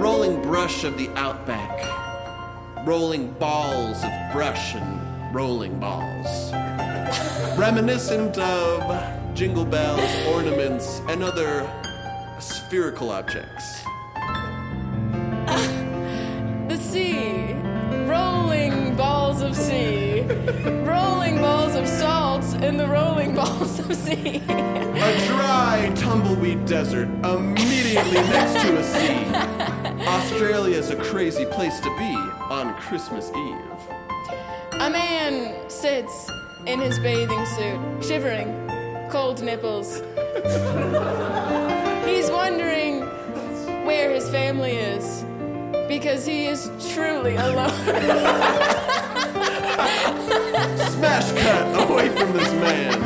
rolling brush of the outback, rolling balls of brush and rolling balls, reminiscent of jingle bells, ornaments, and other spherical objects. The sea. Rolling balls of sea. rolling balls of salt in the rolling balls of sea. A dry, tumbleweed desert immediately next to a sea. Australia's a crazy place to be on Christmas Eve. A man sits in his bathing suit, shivering, cold nipples. He's wondering where his family is because he is truly alone. Smash cut away from this man.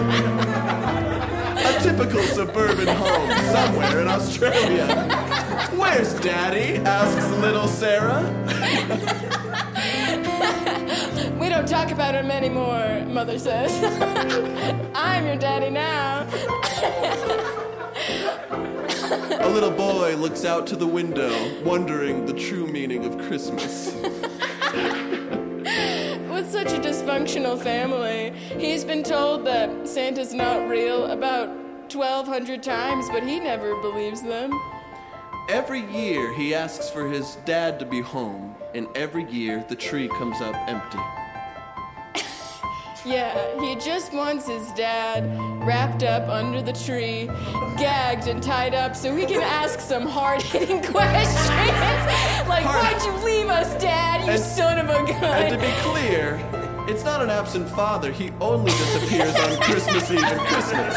A typical suburban home somewhere in Australia. Where's daddy? asks little Sarah. we don't talk about him anymore, mother says. I'm your daddy now. A little boy looks out to the window, wondering the true meaning of Christmas. With such a dysfunctional family, he's been told that Santa's not real about 1,200 times, but he never believes them. Every year he asks for his dad to be home, and every year the tree comes up empty. Yeah, he just wants his dad wrapped up under the tree, gagged and tied up so he can ask some hard hitting questions. like, Hard- why'd you leave us, Dad, you And- son of a gun? And to be clear, it's not an absent father. He only disappears on Christmas Eve and Christmas.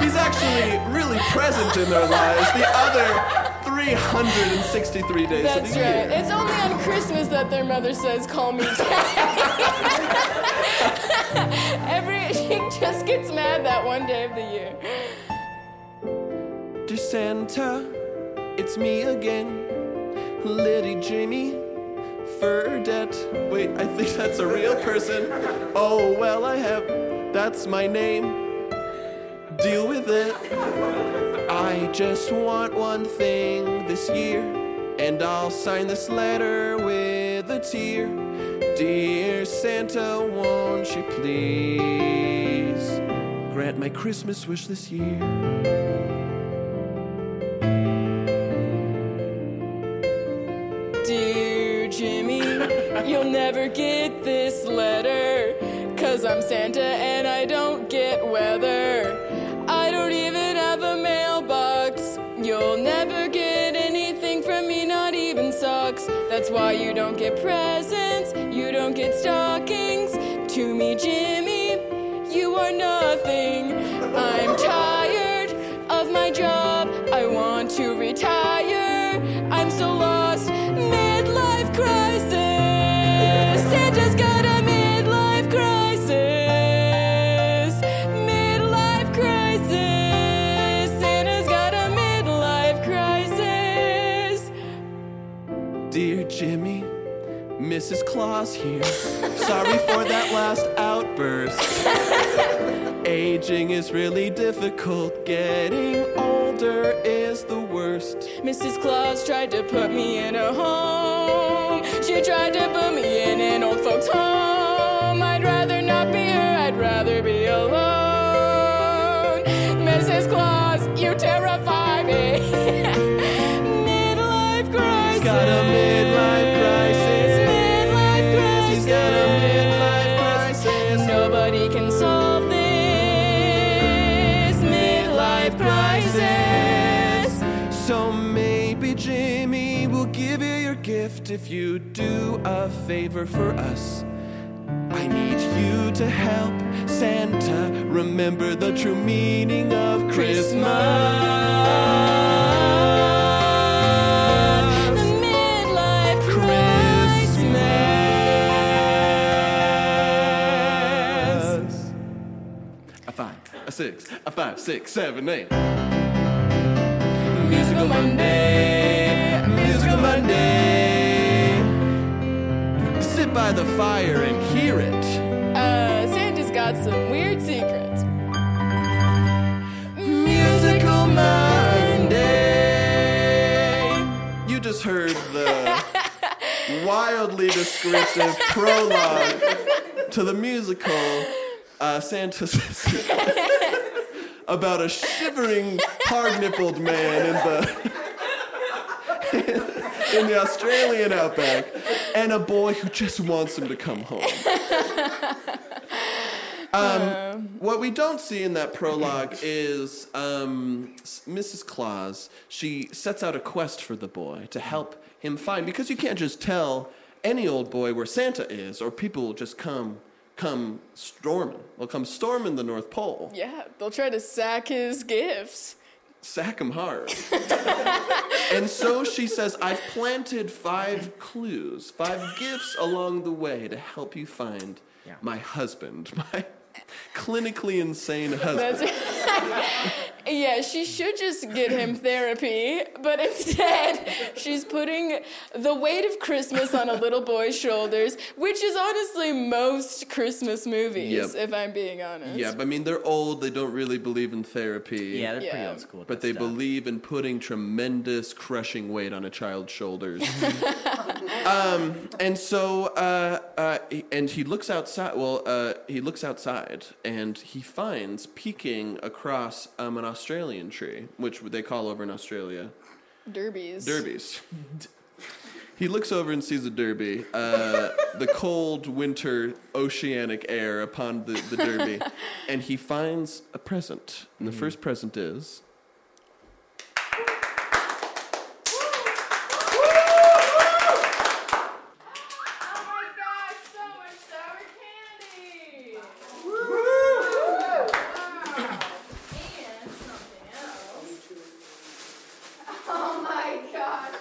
He's actually really present in their lives the other 363 days of That's the right. year. It's only on Christmas that their mother says, call me Dad. Every, she just gets mad that one day of the year. Dear Santa, it's me again, Liddy Jamie Furdette. Wait, I think that's a real person. Oh, well, I have. That's my name. Deal with it. I just want one thing this year, and I'll sign this letter with a tear. Dear Santa, won't you please grant my Christmas wish this year? Dear Jimmy, you'll never get this letter. Cause I'm Santa and I don't get weather. That's why you don't get presents, you don't get stockings. To me, Jimmy, you are nothing. I'm tired of my job. I want to retire. I'm so lost. Mrs. Claus here. Sorry for that last outburst. Aging is really difficult. Getting older is the worst. Mrs. Claus tried to put me in a home. She tried to gift if you do a favor for us. I need you to help Santa remember the true meaning of Christmas. The midlife Christmas. A five, a six, a five, six, seven, eight. Musical Monday. Musical Monday. By the fire and hear it. Uh, Santa's got some weird secrets. Musical Monday. You just heard the wildly descriptive prologue to the musical uh, Santa's about a shivering, hard-nippled man in the in the Australian outback and a boy who just wants him to come home. Um, what we don't see in that prologue is um, Mrs. Claus. She sets out a quest for the boy to help him find, because you can't just tell any old boy where Santa is, or people will just come, come storming. They'll come storming the North Pole, Yeah, they'll try to sack his gifts. Sack him hard. and so she says, "I've planted five clues, five gifts along the way to help you find Yeah. my husband, my clinically insane husband." That's yeah, she should just get him therapy, but instead she's putting the weight of Christmas on a little boy's shoulders, which is honestly most Christmas movies, Yep. if I'm being honest. Yeah, but I mean, they're old. They don't really believe in therapy. Yeah, they're pretty old school. But they stuff. believe in putting tremendous crushing weight on a child's shoulders. um, and so, uh, uh, and he looks outside. Well, uh, he looks outside and he finds peeking across um, an Australian tree, which they call over in Australia Derbies. derbies. He looks over and sees a derby, uh, the cold winter oceanic air upon the, the derby, and he finds a present. And the first present is Oh my gosh, so much sour candy! And something else. Oh my gosh.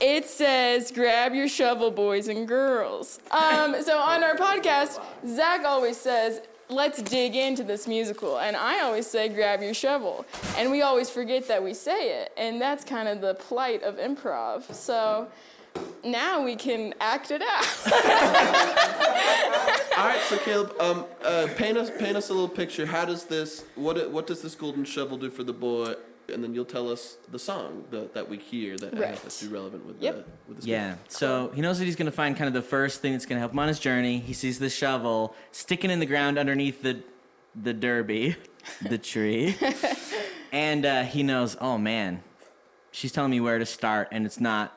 It says, grab your shovel, boys and girls. Um, so on our podcast, Zach always says, let's dig into this musical. And I always say, grab your shovel. And we always forget that we say it. And that's kind of the plight of improv. So now we can act it out. all right. So Caleb, um, uh, paint us paint us a little picture. How does this what what does this golden shovel do for the boy? And then you'll tell us the song that, that we hear that Right. has to be relevant with Yep. the with the Yeah. So he knows that he's going to find kind of the first thing that's going to help him on his journey. He sees the shovel sticking in the ground underneath the the derby, the tree, and uh, he knows. Oh man, she's telling me where to start, and it's not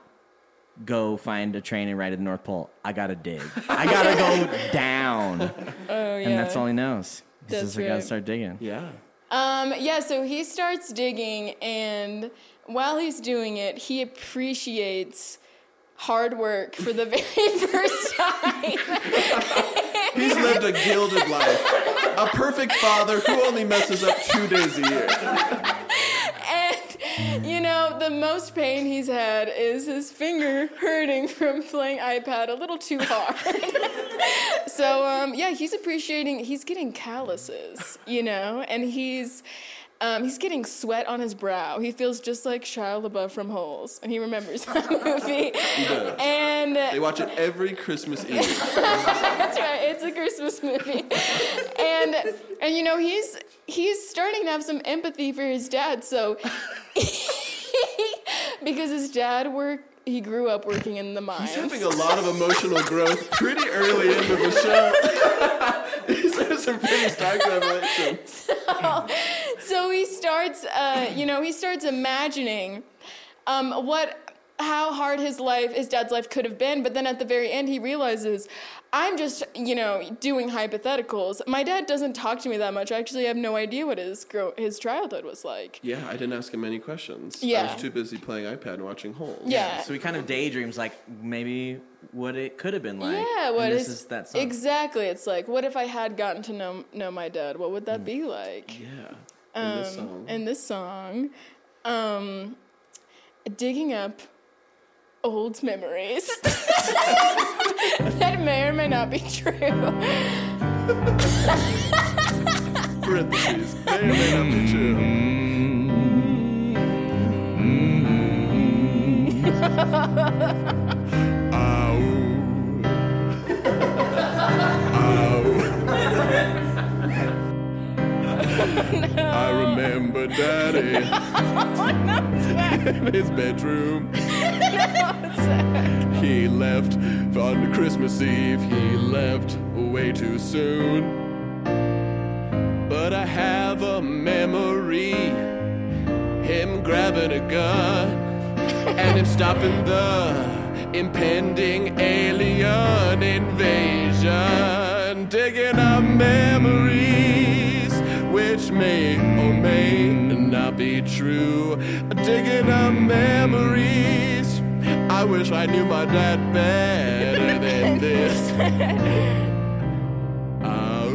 go find a train and ride to the North Pole. I gotta dig. I gotta go down, Oh, yeah. and that's all he knows. He That's says, "I gotta start digging." Yeah. Um, yeah, so he starts digging, and while he's doing it, he appreciates hard work for the very first time. He's lived a gilded life. A perfect father who only messes up two days a year. and, you know, the most pain he's had is his finger hurting from playing iPad a little too hard. so, um, yeah, he's appreciating, he's getting calluses, you know, and he's. Um, he's getting sweat on his brow. He feels just like Shia LaBeouf from Holes, and he remembers that movie. does. And They watch it every Christmas Eve. That's right. It's a Christmas movie, and and you know he's he's starting to have some empathy for his dad. So because his dad work he grew up working in the mines. He's having a lot of emotional growth pretty early into the show. He's had some pretty stark revelations. so he starts, uh, you know, he starts imagining um, what, how hard his life, his dad's life could have been. But then at the very end, he realizes, I'm just, you know, doing hypotheticals. My dad doesn't talk to me that much. I actually have no idea what his grow, his childhood was like. Yeah, I didn't ask him any questions. Yeah. I was too busy playing iPad and watching Holes. Yeah. So he kind of daydreams like maybe what it could have been like. yeah, and what this is is that song. exactly? It's like, what if I had gotten to know know my dad? What would that Mm. be like? Yeah. In this Um, song. in this song, um, digging up old memories that may or may not be true. Parentheses. May or may not be true. Ow. Ow. I remember Daddy in his bedroom. he left on Christmas Eve. He left way too soon. But I have a memory him grabbing a gun and him stopping the impending alien invasion. Digging up memories which may or may not be true. Digging up memories. I wish I knew my dad better than this. Oh.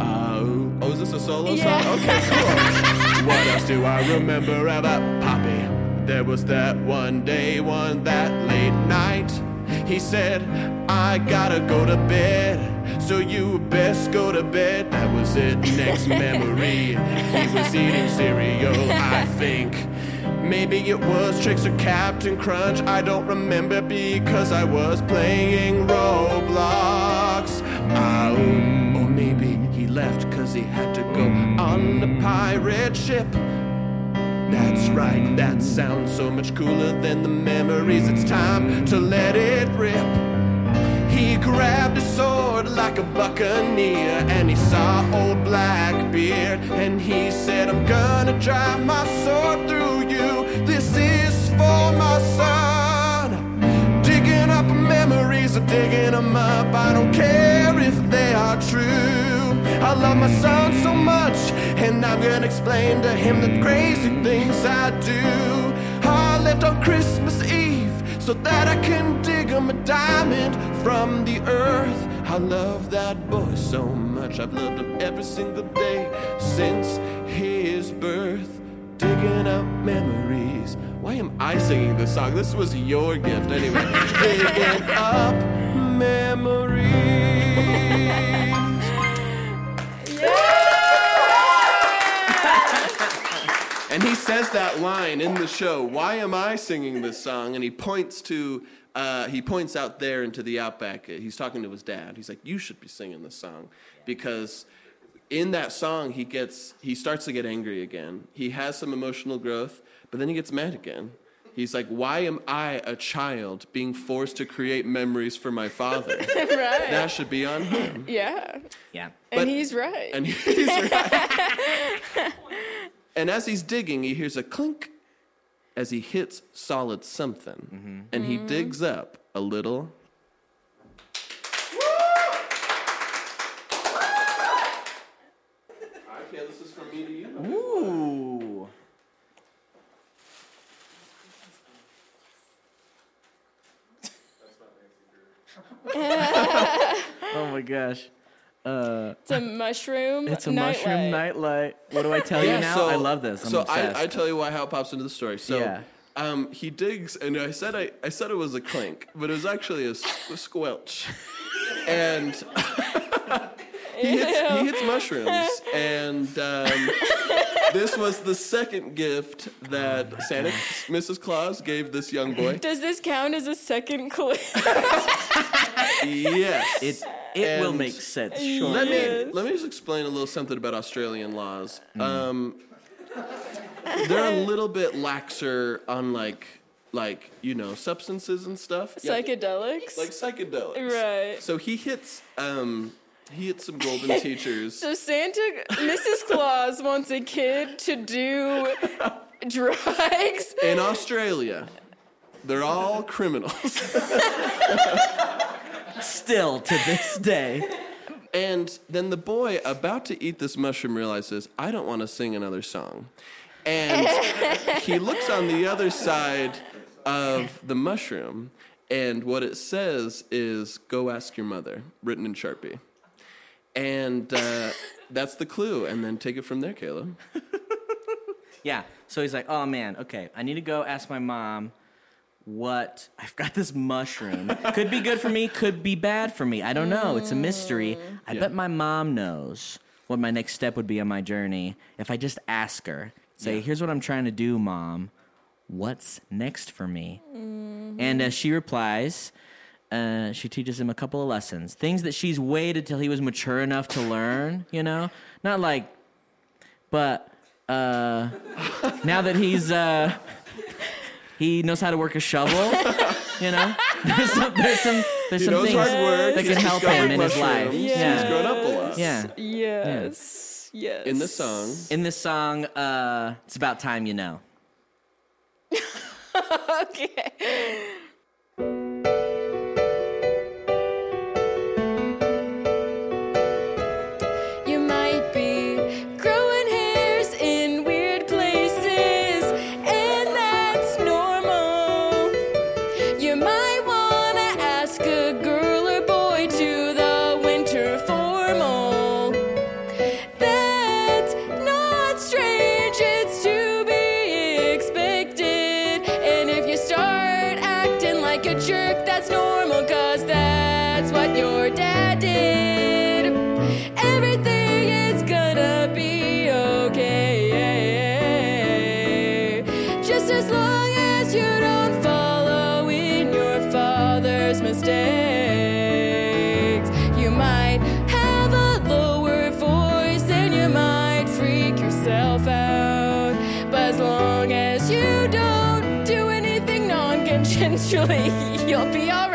Oh. Oh, is this a solo Yeah. song? Okay, cool. what else do I remember about Poppy? There was that one day, one that late night. He said, I gotta go to bed, so you best go to bed. That was it. Next memory, he was eating cereal, I think. Maybe it was Trix or Captain Crunch. I don't remember because I was playing Roblox. Oh, or maybe he left because he had to go on the pirate ship. That's right, that sounds so much cooler than the memories. It's time to let it rip. He grabbed a sword like a buccaneer and he saw old Blackbeard and he said, I'm gonna drive my sword through you. This is for my son. Digging up memories or digging them up. I don't care if they are true. I love my son so much, and I'm gonna explain to him the crazy things I do. I left on Christmas Eve so that I can dig him a diamond from the earth. I love that boy so much. I've loved him every single day since his birth. Digging up memories. Why am I singing this song? This was your gift anyway. Digging up memories. And he says that line in the show. Why am I singing this song? And he points to, uh, he points out there into the outback. He's talking to his dad. He's like, "You should be singing this song," because in that song he gets, he starts to get angry again. He has some emotional growth, but then he gets mad again. He's like, "Why am I a child being forced to create memories for my father? right. that should be on him." yeah. Yeah. And he's right. And he's right. and as he's digging, he hears a clink as he hits solid something. Mm-hmm. And he mm-hmm. digs up a little. Okay, this is from me to you. Ooh. oh my gosh. Uh, it's a mushroom. it's a nightlight. mushroom nightlight. What do I tell you now? I love this. I'm so obsessed. I, I tell you why how it pops into the story. So Yeah. um, he digs, and I said I, I said it was a clink, but it was actually a squelch, and he hits he hits mushrooms, and um, this was the second gift that Santa Mrs. Claus gave this young boy. Does this count as a second clip? Yes, it it will make sense. Sure. Let me let me just explain a little something about Australian laws. Um, they're a little bit laxer on like like you know substances and stuff. Yeah, Psychedelics? like psychedelics. Right. So he hits um he hits some golden teachers. So Santa, Mrs. Claus wants a kid to do drugs. In Australia, they're all criminals. Still to this day. And then the boy, about to eat this mushroom, realizes, I don't want to sing another song. And he looks on the other side of the mushroom, and what it says is, Go ask your mother, written in Sharpie. And uh, that's the clue. And then take it from there, Caleb. Yeah. So he's like, oh man, okay, I need to go ask my mom what I've got this mushroom. could be good for me, could be bad for me. I don't know. It's a mystery. I Yeah. bet my mom knows what my next step would be on my journey if I just ask her. Say, here's what I'm trying to do, mom. What's next for me? And uh, she replies, uh, she teaches him a couple of lessons, things that she's waited till he was mature enough to learn. You know, not like, but uh, now that he's uh, He knows how to work a shovel. you know, there's some there's some there's He some things hard work. that He's can help him in his life. mushrooms. Yeah. He's grown up a lot. Yeah. Yes. Yes. In the song, In this song, uh, it's about time you know. Okay. you'll be alright.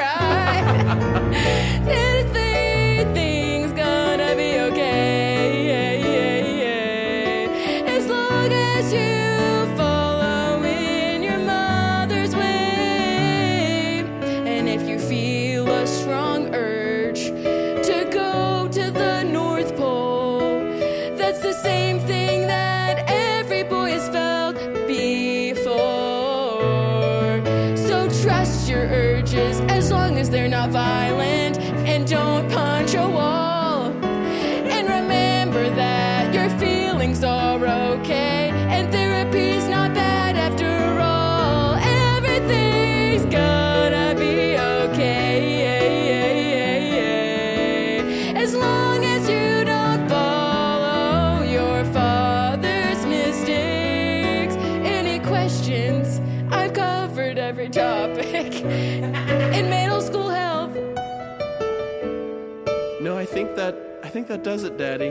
Think that does it, Daddy.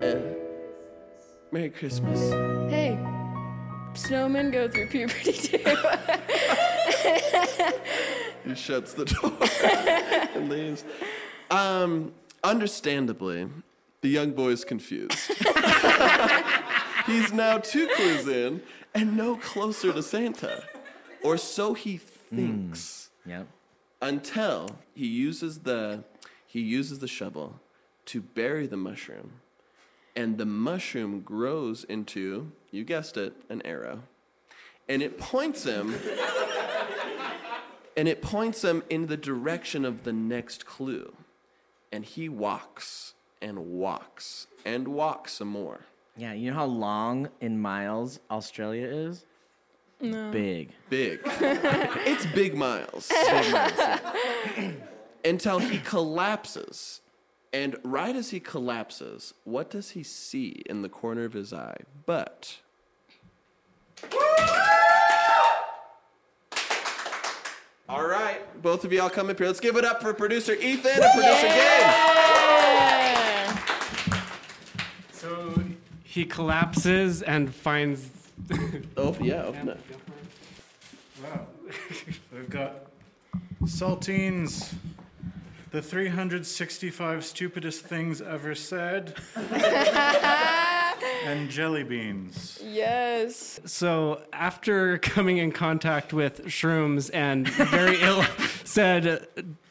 And Merry Christmas. Hey, snowmen go through puberty too. He shuts the door and leaves. Um, understandably, the young boy is confused. He's now two clues in and no closer to Santa, or so he thinks. Yep. Until he uses the he uses the shovel to bury the mushroom, and the mushroom grows into you guessed it an arrow, and it points him. and it points him in the direction of the next clue. And he walks and walks and walks some more. Yeah, you know how long in miles Australia is? No. Big. Big. it's big miles. Big miles. Until he collapses. And right as he collapses, what does he see in the corner of his eye? But. All right, both of y'all come up here. Let's give it up for producer Ethan and producer Gabe. So he collapses and finds. Oh, yeah, oh, open it. Wow. We've got saltines, the 365 stupidest things ever said, and jelly beans. Yes. So after coming in contact with shrooms and very ill said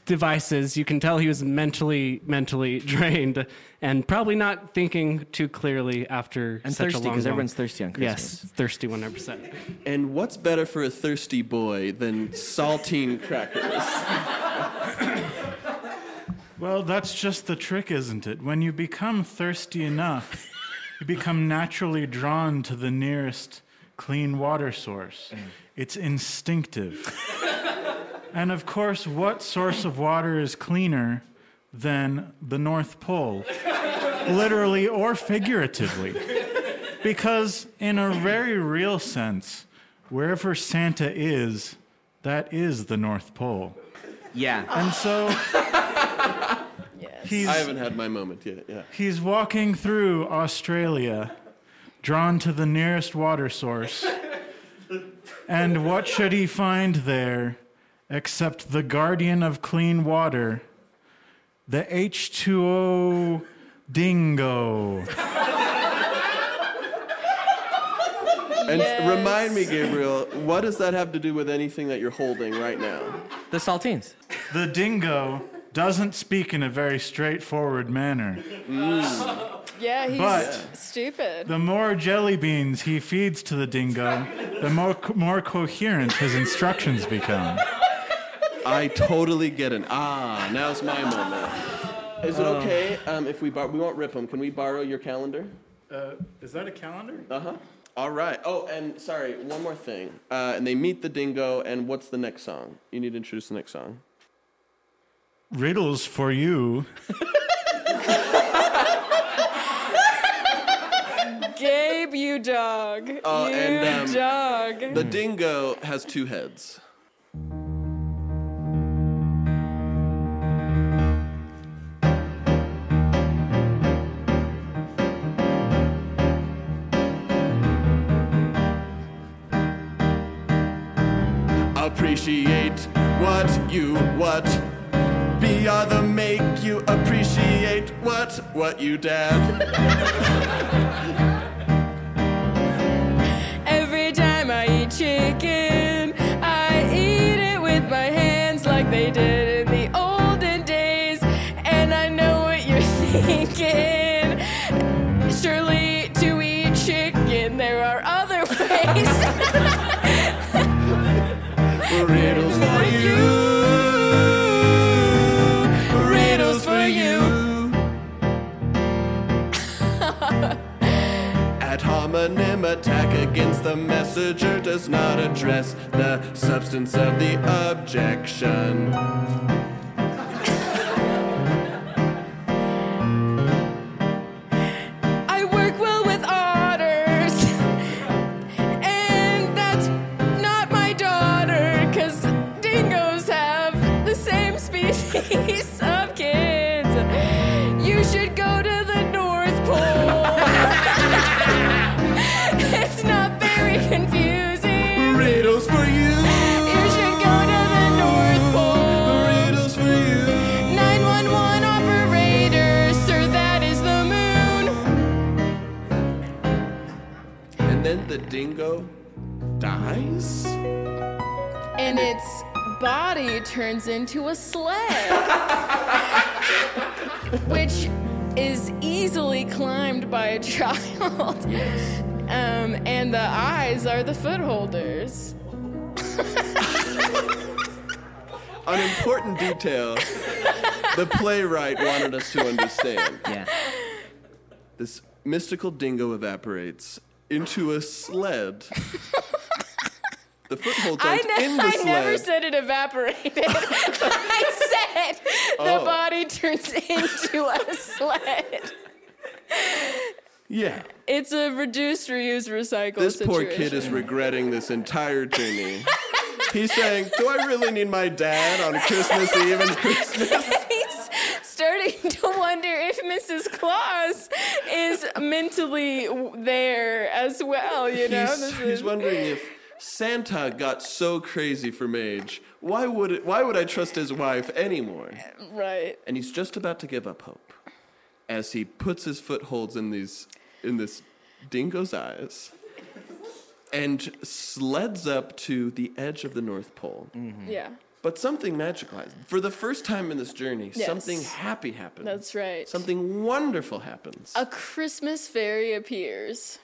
devices, you can tell he was mentally mentally drained and probably not thinking too clearly after And such thirsty a long because everyone's thirsty on Christmas. Yes, thirsty 100%. And what's better for a thirsty boy than saltine crackers? Well, that's just the trick, isn't it? When you become thirsty enough, you become naturally drawn to the nearest clean water source. It's instinctive. And of course, what source of water is cleaner than the North Pole? Literally or figuratively. Because, in a very real sense, wherever Santa is, that is the North Pole. Yeah. And so Yes. he's I haven't had my moment yet, yeah. He's walking through Australia drawn to the nearest water source. And what should he find there except the guardian of clean water, the H2O dingo? And Yes. remind me, Gabriel, what does that have to do with anything that you're holding right now? The saltines. The dingo doesn't speak in a very straightforward manner. Mm. Yeah, he's But- stupid. The more jelly beans he feeds to the dingo, the more, more coherent his instructions become. I totally get it. Ah, now's my moment. Is it okay um, if we bar- we won't rip them? Can we borrow your calendar? Uh, is that a calendar? Uh huh. All right. Oh, and sorry, one more thing. Uh, and they meet the dingo, and what's the next song? You need to introduce the next song. Riddles for you. Gabe, you dog. Oh, you and, um, dog. The dingo has two heads. Appreciate what you what. Be are the make you appreciate what what you dad. Riddles for you. Riddles for you. Ad hominem attack against the messenger does not address the substance of the objection. Body turns into a sled, which is easily climbed by a child. Um, and the eyes are the footholders. An important detail the playwright wanted us to understand. Yeah. This mystical dingo evaporates into a sled. The footholds I, aren't ne- in the I sled. never said it evaporated. I said the Oh. body turns into a sled. yeah. It's a reduce, reuse, recycle This poor kid is regretting this entire journey. He's saying, Do I really need my dad on Christmas Eve and Christmas? He's starting to wonder if Mrs. Claus is mentally there as well, you know? He's, he's wondering if Santa got so crazy for Mage, why would it, why would I trust his wife anymore? right. And he's just about to give up hope as he puts his footholds in these in this dingo's eyes and sleds up to the edge of the North Pole. Mm-hmm. Yeah, But something magical happens. For the first time in this journey, Yes. something happy happens. that's right. Something wonderful happens. A Christmas fairy appears.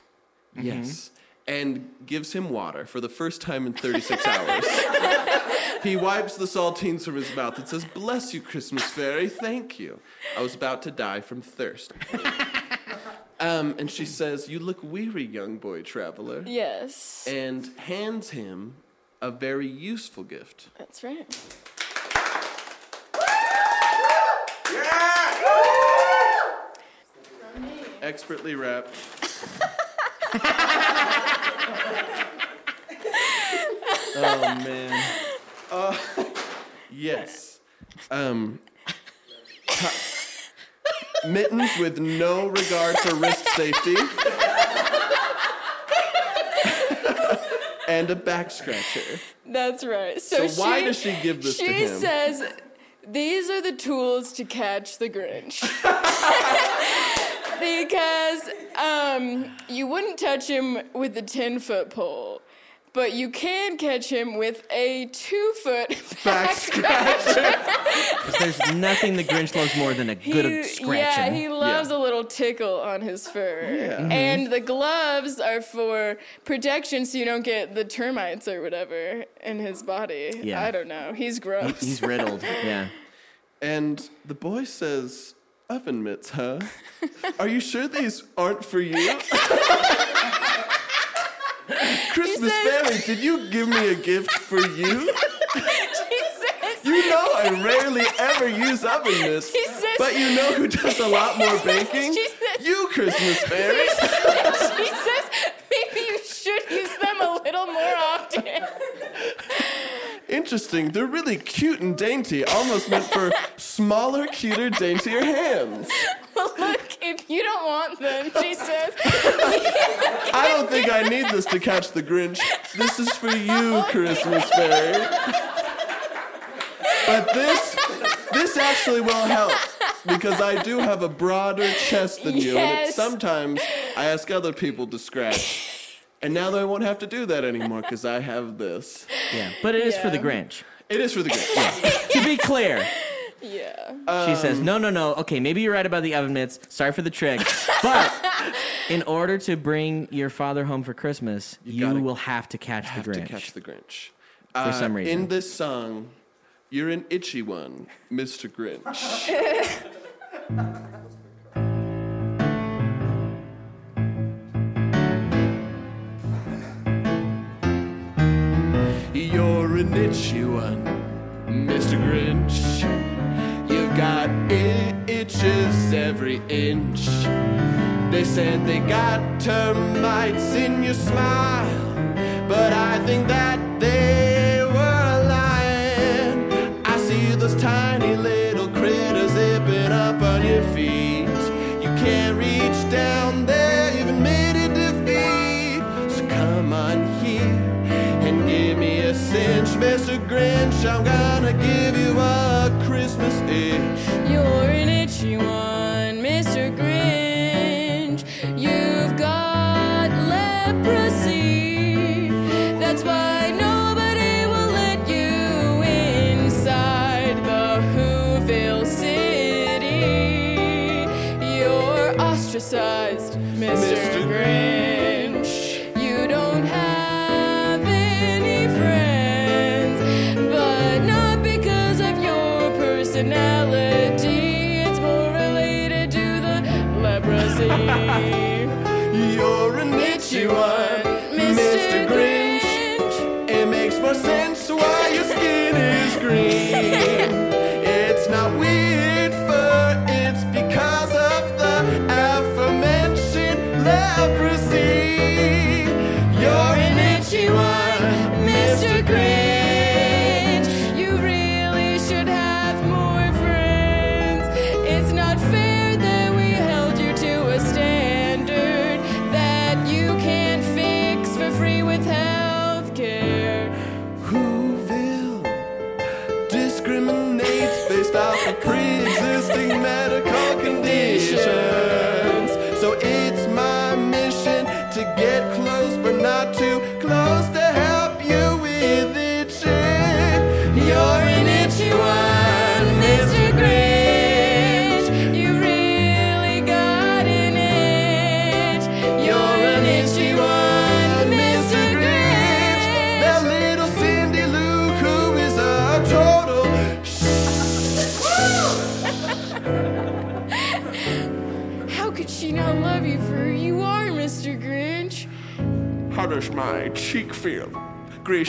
Yes. Mm-hmm. And gives him water for the first time in 36 hours. he wipes the saltines from his mouth and says, Bless you, Christmas fairy. Thank you. I was about to die from thirst. um, and she says, You look weary, young boy traveler. Yes, And hands him a very useful gift. that's right. Expertly wrapped. oh, man. Uh, yes. Um, mittens with no regard for wrist safety. and a back scratcher. That's right. So, So why she- does she give this to him? She says, "These are the tools to catch the Grinch." because um, you wouldn't touch him with a ten foot pole, but you can catch him with a two foot Back scratcher. There's nothing the Grinch loves more than a good He- scratching. Yeah, he loves Yeah. a little tickle on his fur. Yeah, mm-hmm. And the gloves are for protection so you don't get the termites or whatever in his body. Yeah. I don't know. He's gross. He's riddled. Yeah. And the boy says, Oven mitts, huh? Are you sure these aren't for you? Christmas says- family, did you give me a gift for you? says, You know I rarely ever use oven mitts. Says- but you know who does a lot more baking? She says- You, Christmas fairy. she says maybe you should use them a little more often. Interesting. They're really cute and dainty, almost meant for smaller, cuter, daintier hands. Well, look, if you don't want them, she says, I don't think I need this to catch the Grinch. This is for you, Christmas fairy. But this, this actually will help because I do have a broader chest than you, and it, sometimes I ask other people to scratch. And now that I won't have to do that anymore because I have this. Yeah. But it is for the Grinch. It is for the Grinch. to be clear, yeah. she says, no, no, no. Okay, maybe you're right about the oven mitts. Sorry for the trick. But in order to bring your father home for Christmas, you, gotta will have to catch have the Grinch. to catch the Grinch. Uh, For some reason. In this song, you're an itchy one, Mr. Grinch. You're an itchy one, Mr. Grinch. You've got itches every inch. They said they got termites in your smile, but I think that they were lying. I see those tiny little critters zipping up on your feet. You can't reach down there, you've admitted defeat. So come on here and give me a cinch, Mr. Grinch. I'm gonna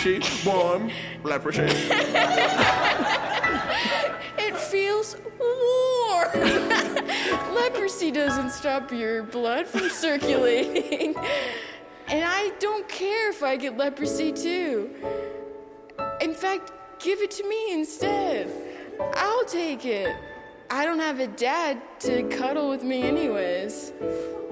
Greasy, warm, leprosy. It feels warm. Leprosy doesn't stop your blood from circulating. and I don't care if I get leprosy too. In fact, give it to me instead. I'll take it. I don't have a dad to cuddle with me, anyways.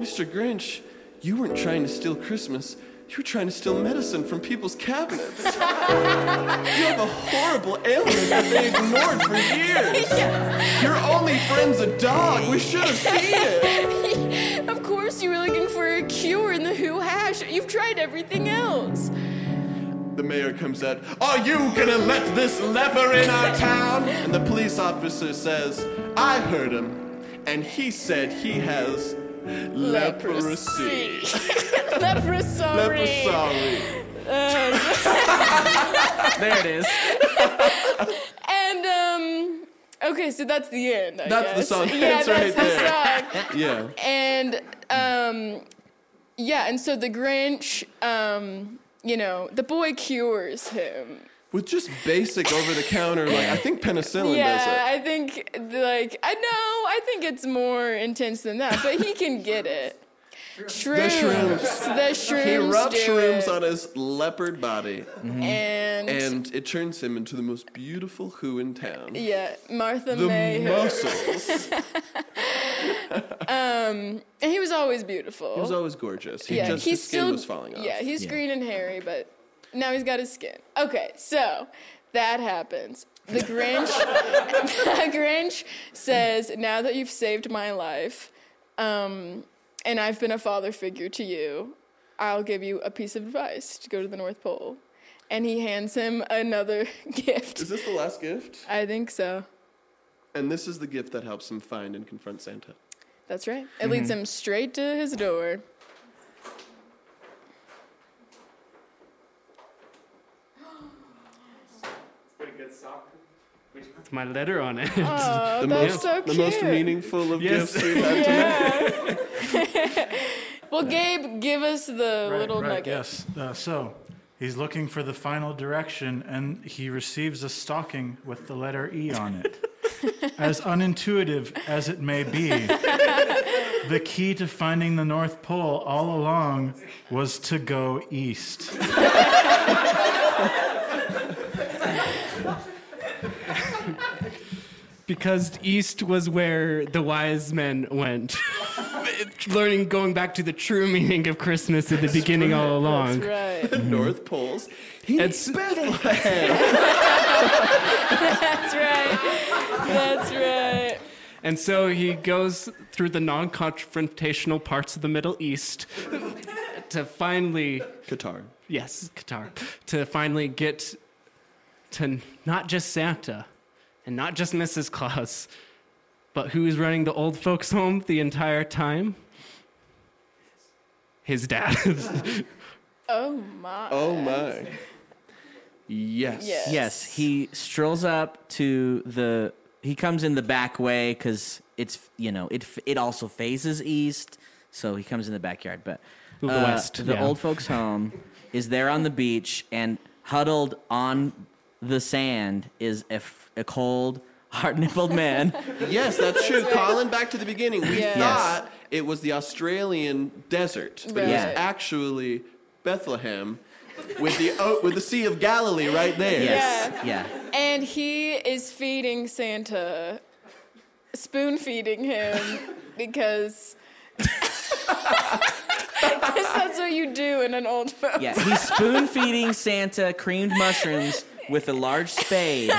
Mr. Grinch, you weren't trying to steal Christmas. You're trying to steal medicine from people's cabinets. you have a horrible ailment that they ignored for years. Your only friend's a dog. We should have seen it. Of course, you were looking for a cure in the Who hash. You've tried everything else. The mayor comes out, Are you gonna let this leper in our town? And the police officer says, I heard him, and he said he has leprosy. Leprosy. Leprosy. There it is. And um, okay, so that's the end. I That's the song. Yeah, That's that's right the song. Yeah. And um, yeah, and so the Grinch, um, you know, the boy cures him. With just basic over the counter, like I think penicillin yeah, does it. I think like I know, I think it's more intense than that, but he can get it. Shrooms. shrooms. The shrooms. He rubs do shrooms it. on his leopard body, mm-hmm. and, and it turns him into the most beautiful who in town. yeah, Martha The May. muscles. Um, and he was always beautiful. He was always gorgeous. He yeah, just he's his skin still was falling off. Yeah, he's Yeah. green and hairy, but now he's got his skin. Okay, so that happens. The Grinch, the Grinch says, "Now that you've saved my life, um, and I've been a father figure to you, I'll give you a piece of advice to go to the North Pole." And he hands him another gift. Is this the last gift? I think so. And this is the gift that helps him find and confront Santa. That's right. It leads him straight to his door. With my letter on it. Oh, The that's most, so the most meaningful of Yes. gifts we've had tonight. Well, Gabe, give us the Right, little right, nugget. Yes. Uh, so he's looking for the final direction, and he receives a stocking with the letter E on it. as unintuitive as it may be, the key to finding the North Pole all along was to go east. Because east was where the wise men went. Learning, going back to the true meaning of Christmas at the beginning all along. Right. The North Poles. He It's- Bethlehem. That's right. That's right. And so he goes through the non confrontational parts of the Middle East to finally, Qatar. yes, Qatar, to finally get to not just Santa and not just Mrs. Claus, but who's running the old folks' home the entire time? His dad. Oh my. Oh my. Yes. Yes. Yes, he strolls up to the. He comes in the back way because it's you know it it also faces east, so he comes in the backyard. But The uh, west, the yeah. old folks' home is there on the beach, and huddled on the sand is a, f- a cold, hard-nippled man. Yes, that's true. Colin, back to the beginning, we Yes. thought it was the Australian desert, but it was Right. actually Bethlehem with the o- with the Sea of Galilee right there. Yes, yeah. And he is feeding Santa, spoon feeding him because. Because that's what you do in an old folks. Yeah, he's spoon feeding Santa creamed mushrooms with a large spade.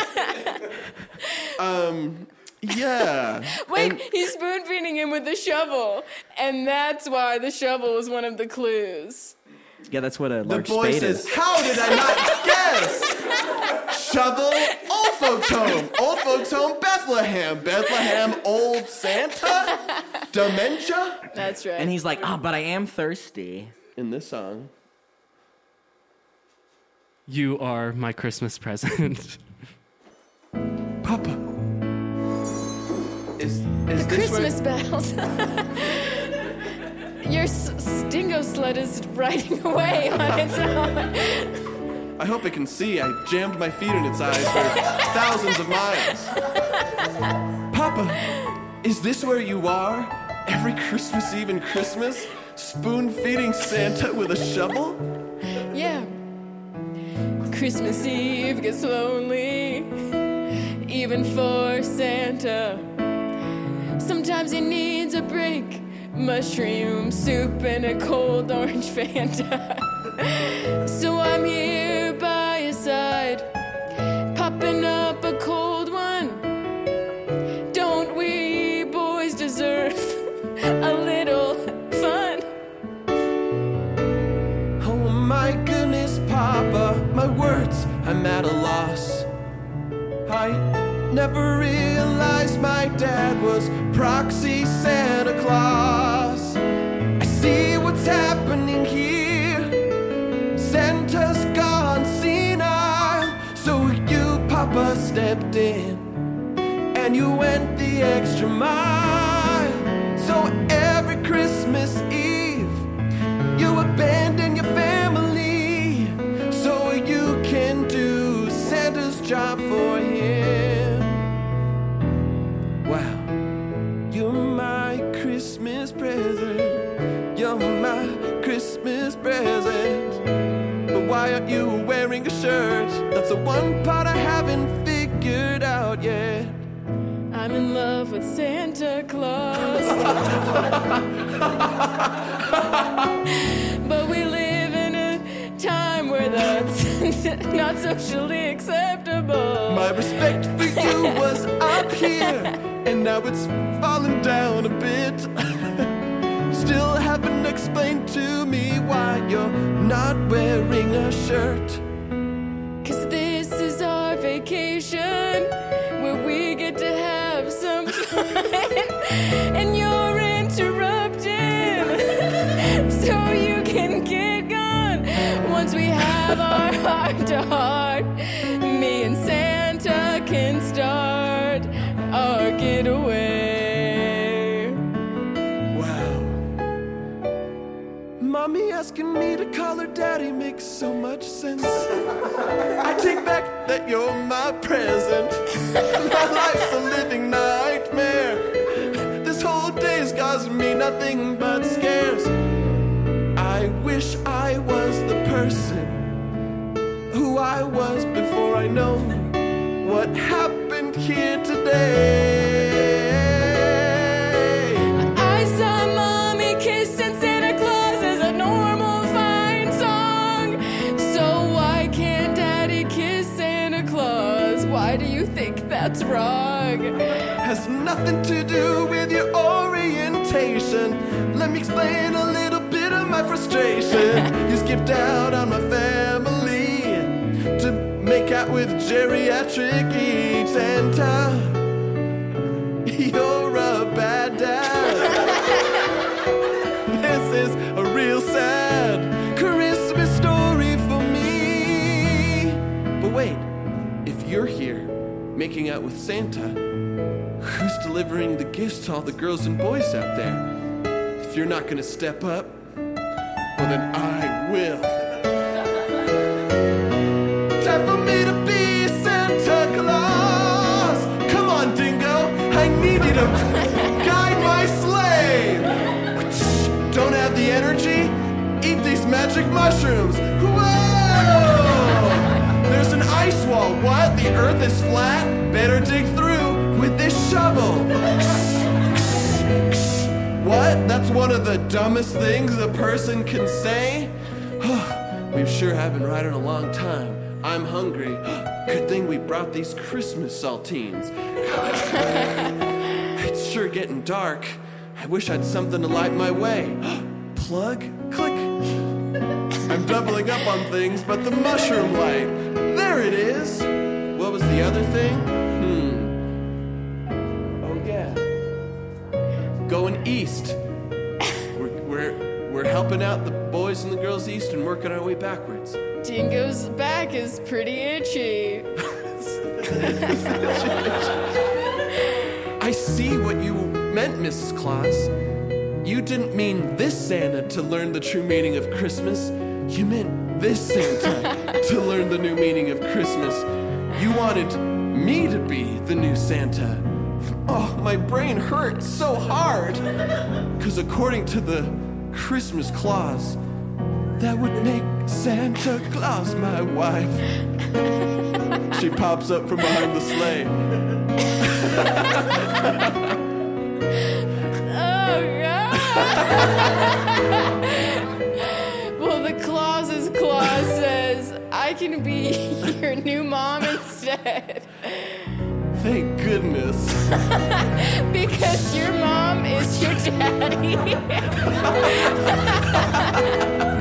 um, Yeah. Wait, And- he's spoon feeding him with a shovel, and that's why the shovel was one of the clues. Yeah, that's what a the large boy spade says, is. "How did I not guess?" Shovel, old folks home, old folks home, Bethlehem, Bethlehem, old Santa, dementia. That's right. And he's like, "Oh, but I am thirsty." In this song, you are my Christmas present. Papa, is is this where- Christmas bells. Your s- Stingo sled is riding away on its own. I hope it can see. I jammed my feet in its eyes for thousands of miles. Papa, is this where you are? Every Christmas Eve and Christmas? Spoon feeding Santa with a shovel? Yeah. Christmas Eve gets lonely, even for Santa. Sometimes he needs a break, mushroom soup and a cold orange Fanta. haven't to me why you're not wearing a shirt. Cause this is our vacation where we get to have some fun. and you're interrupting. so you can get gone. Once we have our so much sense. I take back that you're my present. My life's a living nightmare. This whole day's caused me nothing but scares. I wish I was the person who I was before I know what happened here today. Has nothing to do with your orientation. Let me explain a little bit of my frustration. you skipped out on my family to make out with geriatric Santa. Uh, you're a bad dad. this is a real sad Christmas story for me. But wait, if you're here making out with Santa, delivering the gifts to all the girls and boys out there? If you're not gonna step up, well then I will. Time for me to be Santa Claus. Come on, Dingo, I need you to guide my sleigh. Don't have the energy? Eat these magic mushrooms. Whoa! There's an ice wall. What? The earth is flat? Better dig through shovel. What? That's one of the dumbest things a person can say? we sure haven't right in a long time. I'm hungry. Good thing we brought these Christmas saltines. it's sure getting dark. I wish I'd something to light my way. Plug, click. I'm doubling up on things, but the mushroom light. There it is. What was the other thing? Going east. We're, we're, we're helping out the boys and the girls east and working our way backwards. Dingo's back is pretty itchy. I see what you meant, Mrs. Claus. You didn't mean this Santa to learn the true meaning of Christmas. You meant this Santa to learn the new meaning of Christmas. You wanted me to be the new Santa. My brain hurts so hard. Because according to the Christmas clause, that would make Santa Claus my wife. she pops up from behind the sleigh. Oh, God. well, the clause says Clauses gonna be your new mom instead. Thank goodness. Because your mom is your daddy.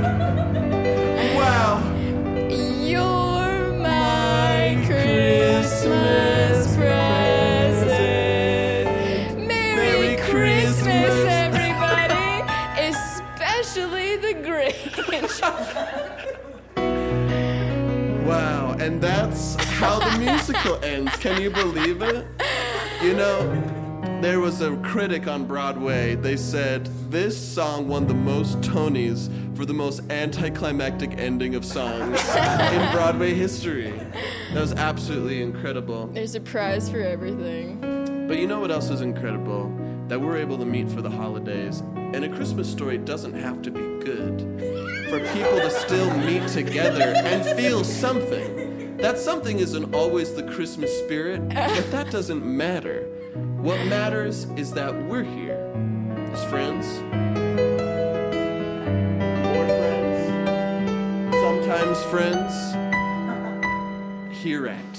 Can you believe it? You know, there was a critic on Broadway. They said this song won the most Tonys for the most anticlimactic ending of songs in Broadway history. That was absolutely incredible. There's a prize for everything. But you know what else is incredible? That we're able to meet for the holidays. And a Christmas story doesn't have to be good. For people to still meet together and feel something. That something isn't always the Christmas spirit, but that doesn't matter. What matters is that we're here as friends. Or friends. Sometimes friends. Here at